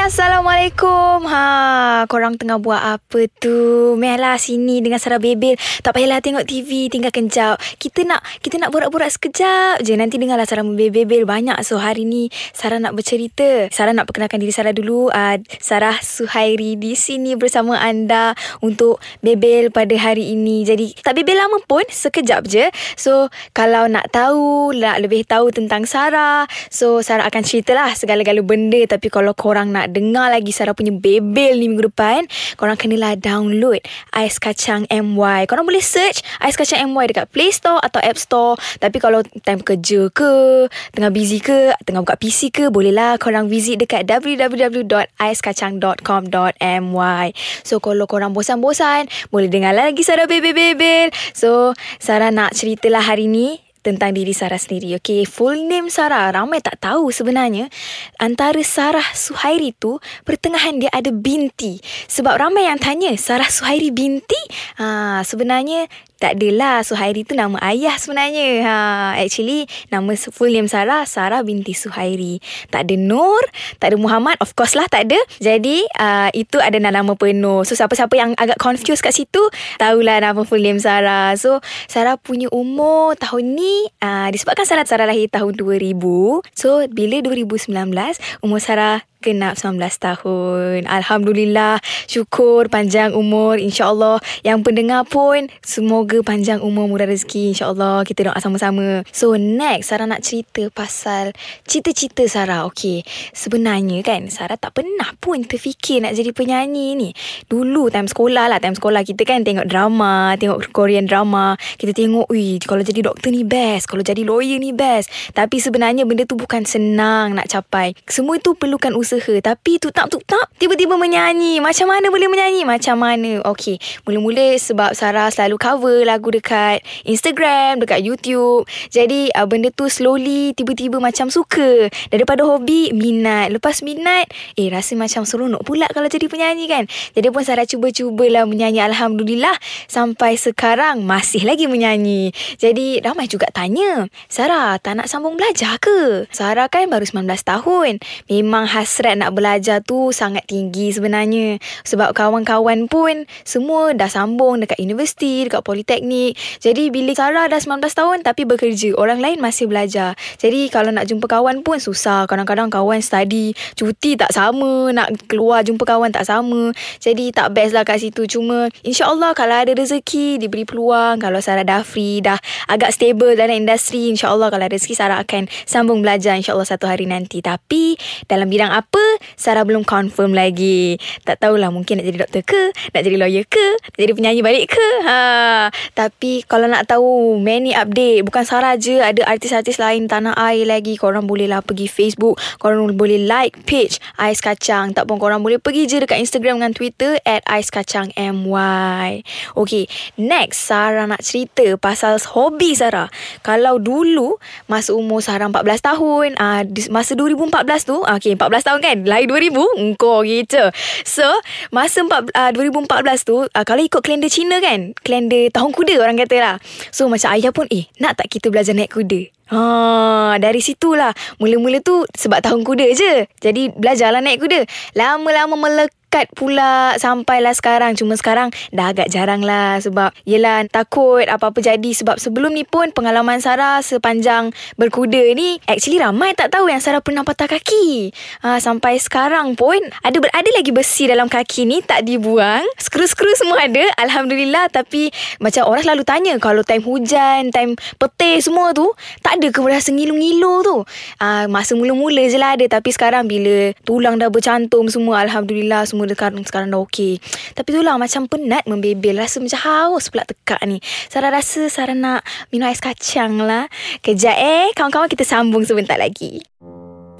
Assalamualaikum. Ha, korang tengah buat apa tu? Melah sini dengan Sarah Bebel. Tak payahlah tengok TV, tinggal kejap. Kita nak kita nak borak-borak sekejap je. Nanti dengarlah Sarah Bebel banyak. So hari ni Sarah nak bercerita. Sarah nak perkenalkan diri Sarah dulu. Uh, Sarah Suhairi di sini bersama anda untuk Bebel pada hari ini. Jadi tak Bebel lama pun, sekejap je. So kalau nak tahu, nak lebih tahu tentang Sarah, so Sarah akan ceritalah segala-gala benda tapi kalau korang nak dengar lagi Sarah punya bebel ni minggu depan, korang kenalah download Ais Kacang MY. Korang boleh search Ais Kacang MY dekat Play Store atau App Store. Tapi kalau time kerja ke, tengah busy ke, tengah buka PC ke, bolehlah korang visit dekat www.aiskacang.com.my. So kalau korang bosan-bosan, boleh dengarlah lagi Sarah bebel-bebel. So Sarah nak ceritalah hari ni tentang diri Sarah sendiri. Okay, full name Sarah. Ramai tak tahu sebenarnya. Antara Sarah Suhairi tu, pertengahan dia ada binti. Sebab ramai yang tanya, Sarah Suhairi binti? Ha, sebenarnya tak adalah Suhairi tu nama ayah sebenarnya. Ha, actually nama full name Sarah Sarah binti Suhairi. Tak ada Nur, tak ada Muhammad, of course lah tak ada. Jadi uh, itu ada nama penuh. So siapa-siapa yang agak confused kat situ, tahulah nama full name Sarah. So Sarah punya umur tahun ni uh, disebabkan Sarah Sarah lahir tahun 2000. So bila 2019 umur Sarah genap 19 tahun. Alhamdulillah, syukur panjang umur insya-Allah. Yang pendengar pun semoga panjang umur murah rezeki insya-Allah. Kita doa sama-sama. So next Sarah nak cerita pasal cita-cita Sarah. Okey. Sebenarnya kan Sarah tak pernah pun terfikir nak jadi penyanyi ni. Dulu time sekolah lah, time sekolah kita kan tengok drama, tengok Korean drama. Kita tengok, "Ui, kalau jadi doktor ni best, kalau jadi lawyer ni best." Tapi sebenarnya benda tu bukan senang nak capai. Semua itu perlukan usaha usaha. Tapi tu tak tu tak. Tiba-tiba menyanyi. Macam mana boleh menyanyi? Macam mana? Okay Mula-mula sebab Sarah selalu cover Lagu dekat Instagram Dekat YouTube. Jadi uh, benda tu slowly Tiba-tiba macam suka. Daripada hobi Minat. Lepas minat Eh rasa macam seronok pula Kalau jadi penyanyi kan. Jadi pun Sarah cuba-cubalah menyanyi. Alhamdulillah Sampai sekarang Masih lagi menyanyi. Jadi ramai juga tanya Sarah tak nak sambung belajar ke? Sarah kan baru 19 tahun. Memang has hasrat nak belajar tu sangat tinggi sebenarnya. Sebab kawan-kawan pun semua dah sambung dekat universiti, dekat politeknik. Jadi bila Sarah dah 19 tahun tapi bekerja, orang lain masih belajar. Jadi kalau nak jumpa kawan pun susah. Kadang-kadang kawan study, cuti tak sama, nak keluar jumpa kawan tak sama. Jadi tak best lah kat situ. Cuma insyaAllah kalau ada rezeki, diberi peluang. Kalau Sarah dah free, dah agak stable dalam industri, insyaAllah kalau ada rezeki Sarah akan sambung belajar insyaAllah satu hari nanti. Tapi dalam bidang apa apa Sarah belum confirm lagi. Tak tahulah mungkin nak jadi doktor ke Nak jadi lawyer ke Nak jadi penyanyi balik ke. Ha. Tapi kalau nak tahu Many update. Bukan Sarah je Ada artis-artis lain Tanah air lagi. Korang boleh lah pergi Facebook. Korang boleh like page Ais Kacang. Tak pun korang boleh pergi je Dekat Instagram dengan Twitter At Ais Kacang MY Okay Next Sarah nak cerita Pasal hobi Sarah. Kalau dulu Masa umur Sarah 14 tahun uh, Masa 2014 tu Okay 14 tahun kan? Lahir 2000 Engkau gitu So Masa uh, 2014 tu uh, Kalau ikut kalender Cina kan? Kalender tahun kuda orang kata lah. So macam ayah pun Eh nak tak kita belajar naik kuda? Ha, dari situlah. Mula-mula tu Sebab tahun kuda je. Jadi belajarlah naik kuda. Lama-lama melek nekat pula sampailah sekarang. Cuma sekarang dah agak jarang lah sebab yelah takut apa-apa jadi. Sebab sebelum ni pun pengalaman Sarah sepanjang berkuda ni actually ramai tak tahu yang Sarah pernah patah kaki. Ha, sampai sekarang pun ada ada lagi besi dalam kaki ni tak dibuang. Skru-skru semua ada. Alhamdulillah tapi macam orang selalu tanya kalau time hujan, time petir semua tu tak ada ke rasa ngilu-ngilu tu. Ha, masa mula-mula je lah ada tapi sekarang bila tulang dah bercantum semua Alhamdulillah semua semua sekarang, sekarang dah okey. Tapi itulah macam penat membebel. Rasa macam haus pula tekak ni. Sarah rasa Sarah nak minum ais kacang lah. Kejap eh. Kawan-kawan kita sambung sebentar lagi.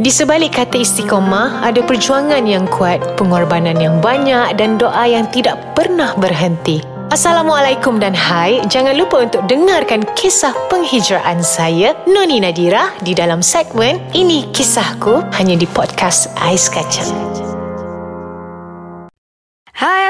Di sebalik kata istiqomah, ada perjuangan yang kuat, pengorbanan yang banyak dan doa yang tidak pernah berhenti. Assalamualaikum dan hai. Jangan lupa untuk dengarkan kisah penghijraan saya, Noni Nadira, di dalam segmen Ini Kisahku, hanya di podcast Ais Kacang.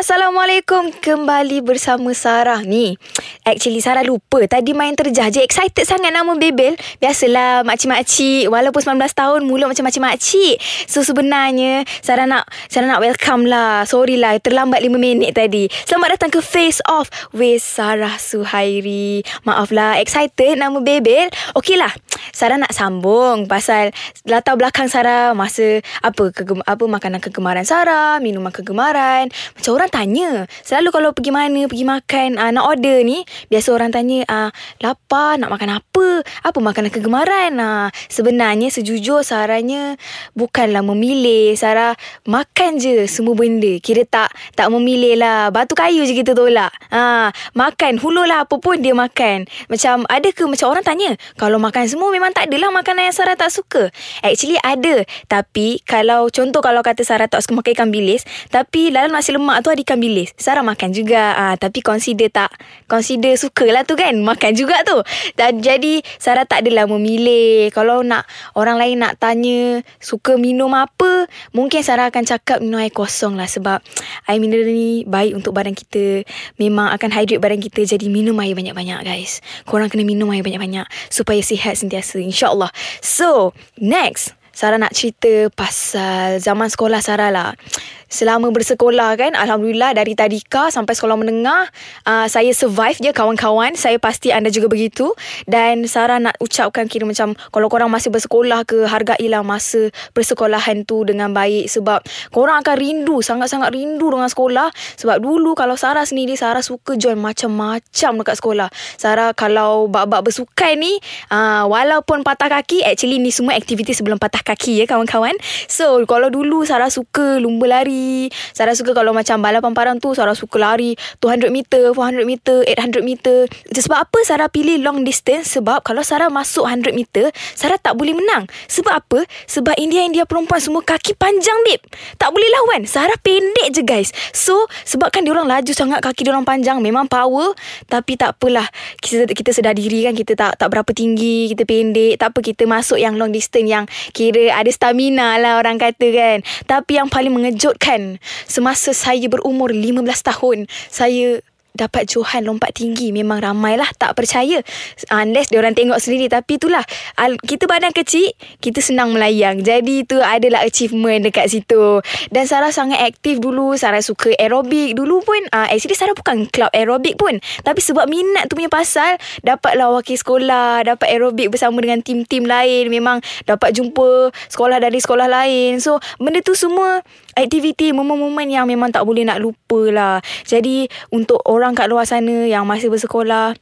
Assalamualaikum. Kembali bersama Sarah ni. Actually Sarah lupa. Tadi main terjah je. Excited sangat nama Bebel. Biasalah Makcik-makcik. Walaupun 19 tahun Mulut macam makcik-makcik. So sebenarnya Sarah nak Sarah nak welcome lah. Sorry lah Terlambat 5 minit tadi. Selamat datang ke Face Off With Sarah Suhairi. Maaf lah Excited nama Bebel. Okey lah. Sarah nak sambung Pasal Latar belakang Sarah Masa Apa kegem, apa makanan kegemaran Sarah Minuman kegemaran. Macam orang tanya. Selalu kalau pergi mana Pergi makan uh, Nak order ni Biasa orang tanya uh, Lapar Nak makan apa? Apa makanan kegemaran? Uh, Sebenarnya Sejujur Sarahnya Bukanlah memilih. Sarah Makan je Semua benda. Kira tak Tak memilih lah. Batu kayu je kita tolak. Uh, Makan Hulu lah apa pun Dia makan. Macam Ada ke macam orang tanya Kalau makan semua Memang tak adalah Makanan yang Sarah tak suka. Actually ada. Tapi Kalau Contoh kalau kata Sarah tak suka makan ikan bilis Tapi dalam nasi lemak tu Ada ikan bilis. Sarah makan juga. Uh, Tapi consider tak Consider suka lah tu kan. Makan juga tu. Dan jadi Sarah tak adalah memilih. Kalau nak Orang lain nak tanya Suka minum apa Mungkin Sarah akan cakap Minum air kosong lah Sebab Air mineral ni Baik untuk badan kita. Memang akan hydrate badan kita. Jadi minum air banyak-banyak guys. Korang kena minum air banyak-banyak Supaya sihat sentiasa InsyaAllah. So Next Sarah nak cerita pasal zaman sekolah Sarah lah. Selama bersekolah kan alhamdulillah dari tadika sampai sekolah menengah uh, saya survive je kawan-kawan. Saya pasti anda juga begitu. Dan Sarah nak ucapkan kira macam kalau korang masih bersekolah ke hargailah masa persekolahan tu dengan baik. Sebab korang akan rindu sangat-sangat rindu dengan sekolah. Sebab dulu kalau Sarah sendiri Sarah suka join macam-macam dekat sekolah. Sarah kalau bab-bab bersukan ni uh, walaupun patah kaki actually ni semua aktiviti sebelum patah kaki ya kawan-kawan. So kalau dulu Sarah suka lumba lari. Sarah suka kalau macam balapan parang tu Sarah suka lari 200 meter 400 meter 800 meter. Sebab apa Sarah pilih long distance? Sebab kalau Sarah masuk 100 meter Sarah tak boleh menang. Sebab apa? Sebab India-India perempuan semua kaki panjang babe. Tak boleh lawan. Sarah pendek je guys. So sebabkan dia orang laju sangat Kaki dia orang panjang Memang power. Tapi tak apalah. Kita, kita sedar diri kan Kita tak tak berapa tinggi Kita pendek. Tak apa kita masuk yang long distance Yang kira ada stamina lah orang kata kan. Tapi yang paling mengejutkan kan semasa saya berumur 15 tahun saya dapat Johan lompat tinggi memang ramailah. Tak percaya unless dia orang tengok sendiri. Tapi itulah kita badan kecil kita senang melayang. Jadi itu adalah achievement dekat situ. Dan Sarah sangat aktif dulu Sarah suka aerobik dulu pun uh, actually Sarah bukan club aerobik pun. Tapi sebab minat tu punya pasal dapatlah wakil sekolah dapat aerobik bersama dengan tim-tim lain. Memang dapat jumpa sekolah dari sekolah lain. So benda tu semua aktiviti momen-momen yang memang tak boleh nak lupa lah jadi untuk orang kat luar sana yang masih bersekolah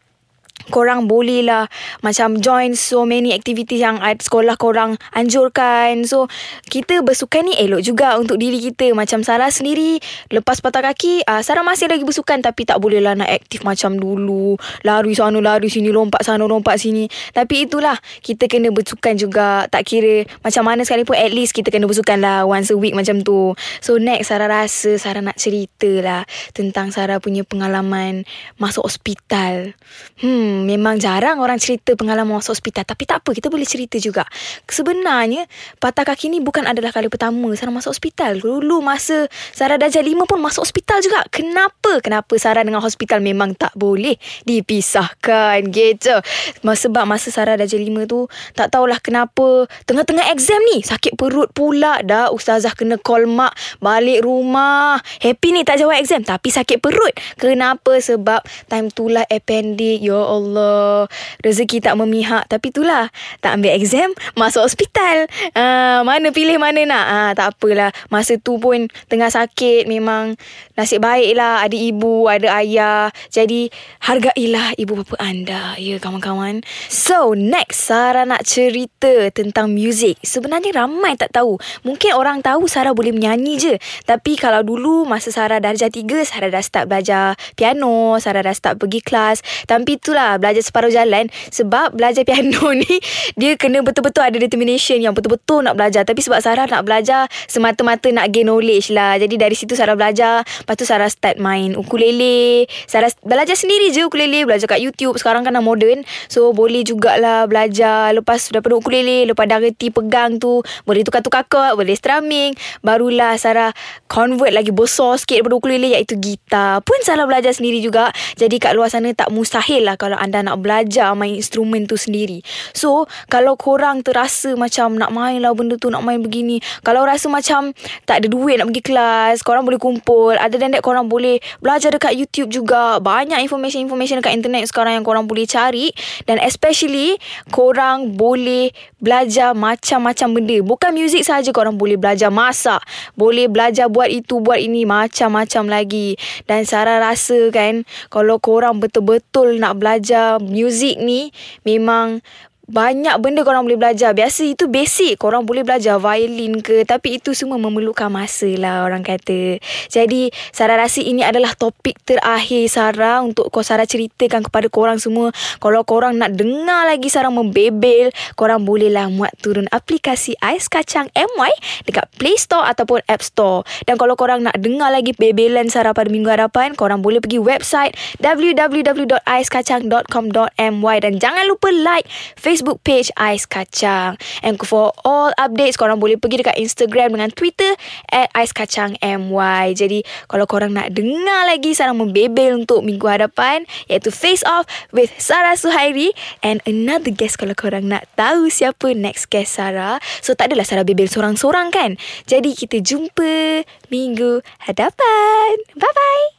korang boleh lah macam join so many activities yang sekolah korang anjurkan. So, kita bersukan ni elok juga untuk diri kita. Macam Sarah sendiri, lepas patah kaki, uh, Sarah masih lagi bersukan tapi tak boleh lah nak aktif macam dulu. Lari sana, lari sini, lompat sana, lompat sini. Tapi itulah, kita kena bersukan juga. Tak kira macam mana sekalipun, at least kita kena bersukan lah once a week macam tu. So, next Sarah rasa Sarah nak cerita lah tentang Sarah punya pengalaman masuk hospital. Hmm, memang jarang orang cerita pengalaman masuk hospital. Tapi tak apa, kita boleh cerita juga. Sebenarnya, patah kaki ni bukan adalah kali pertama Sarah masuk hospital. Dulu masa Sarah darjah lima pun masuk hospital juga. Kenapa? Kenapa Sarah dengan hospital memang tak boleh dipisahkan gitu. Sebab masa Sarah darjah lima tu, tak tahulah kenapa tengah-tengah exam ni sakit perut pula dah. Ustazah kena call mak balik rumah. Happy ni tak jawab exam tapi sakit perut. Kenapa? Sebab time tu lah appendix. Ya Allah. Allah. Rezeki tak memihak Tapi itulah. Tak ambil exam Masuk hospital. Uh, Mana pilih mana nak. Uh, Tak apalah. Masa tu pun Tengah sakit Memang Nasib baik lah Ada ibu Ada ayah. Jadi Hargailah ibu bapa anda. Ya kawan-kawan. So next Sarah nak cerita Tentang muzik. Sebenarnya ramai tak tahu. Mungkin orang tahu Sarah boleh menyanyi je. Tapi kalau dulu Masa Sarah darjah tiga Sarah dah start belajar piano Sarah dah start pergi kelas. Tapi itulah lah Belajar separuh jalan. Sebab belajar piano ni Dia kena betul-betul ada determination Yang betul-betul nak belajar. Tapi sebab Sarah nak belajar Semata-mata nak gain knowledge lah. Jadi dari situ Sarah belajar. Lepas tu Sarah start main ukulele. Sarah belajar sendiri je ukulele. Belajar kat YouTube. Sekarang kan dah modern. So boleh jugalah belajar. Lepas daripada ukulele Lepas dah reti pegang tu Boleh tukar-tukar chord Boleh strumming. Barulah Sarah convert lagi besar sikit daripada ukulele Iaitu gitar. Pun Sarah belajar sendiri juga. Jadi kat luar sana tak mustahil lah Kalau anda nak belajar main instrumen tu sendiri. So kalau korang terasa macam Nak main lah benda tu Nak main begini Kalau rasa macam Tak ada duit nak pergi kelas Korang boleh kumpul Ada dan that korang boleh Belajar dekat YouTube juga. Banyak information-information dekat internet sekarang Yang korang boleh cari Dan especially Korang boleh belajar macam-macam benda. Bukan muzik saja korang boleh belajar masak Boleh belajar buat itu buat ini Macam-macam lagi. Dan Sarah rasa kan Kalau korang betul-betul nak belajar muzik ni Memang banyak benda korang boleh belajar. Biasa itu basic. Korang boleh belajar violin ke Tapi itu semua memerlukan masa lah Orang kata. Jadi Sarah rasa ini adalah topik terakhir Sarah Untuk kau Sarah ceritakan kepada korang semua. Kalau korang nak dengar lagi Sarah membebel Korang bolehlah muat turun aplikasi Ais Kacang MY Dekat Play Store ataupun App Store. Dan kalau korang nak dengar lagi bebelan Sarah pada minggu hadapan Korang boleh pergi website www.aiskacang.com.my Dan jangan lupa like Facebook Facebook page Ais Kacang. And for all updates, korang boleh pergi dekat Instagram dengan Twitter at Ais Kacang MY. Jadi, kalau korang nak dengar lagi Sarah membebel untuk minggu hadapan, iaitu Face Off with Sarah Suhairi and another guest kalau korang nak tahu siapa next guest Sarah. So, tak adalah Sarah bebel seorang-seorang kan? Jadi, kita jumpa minggu hadapan. Bye-bye.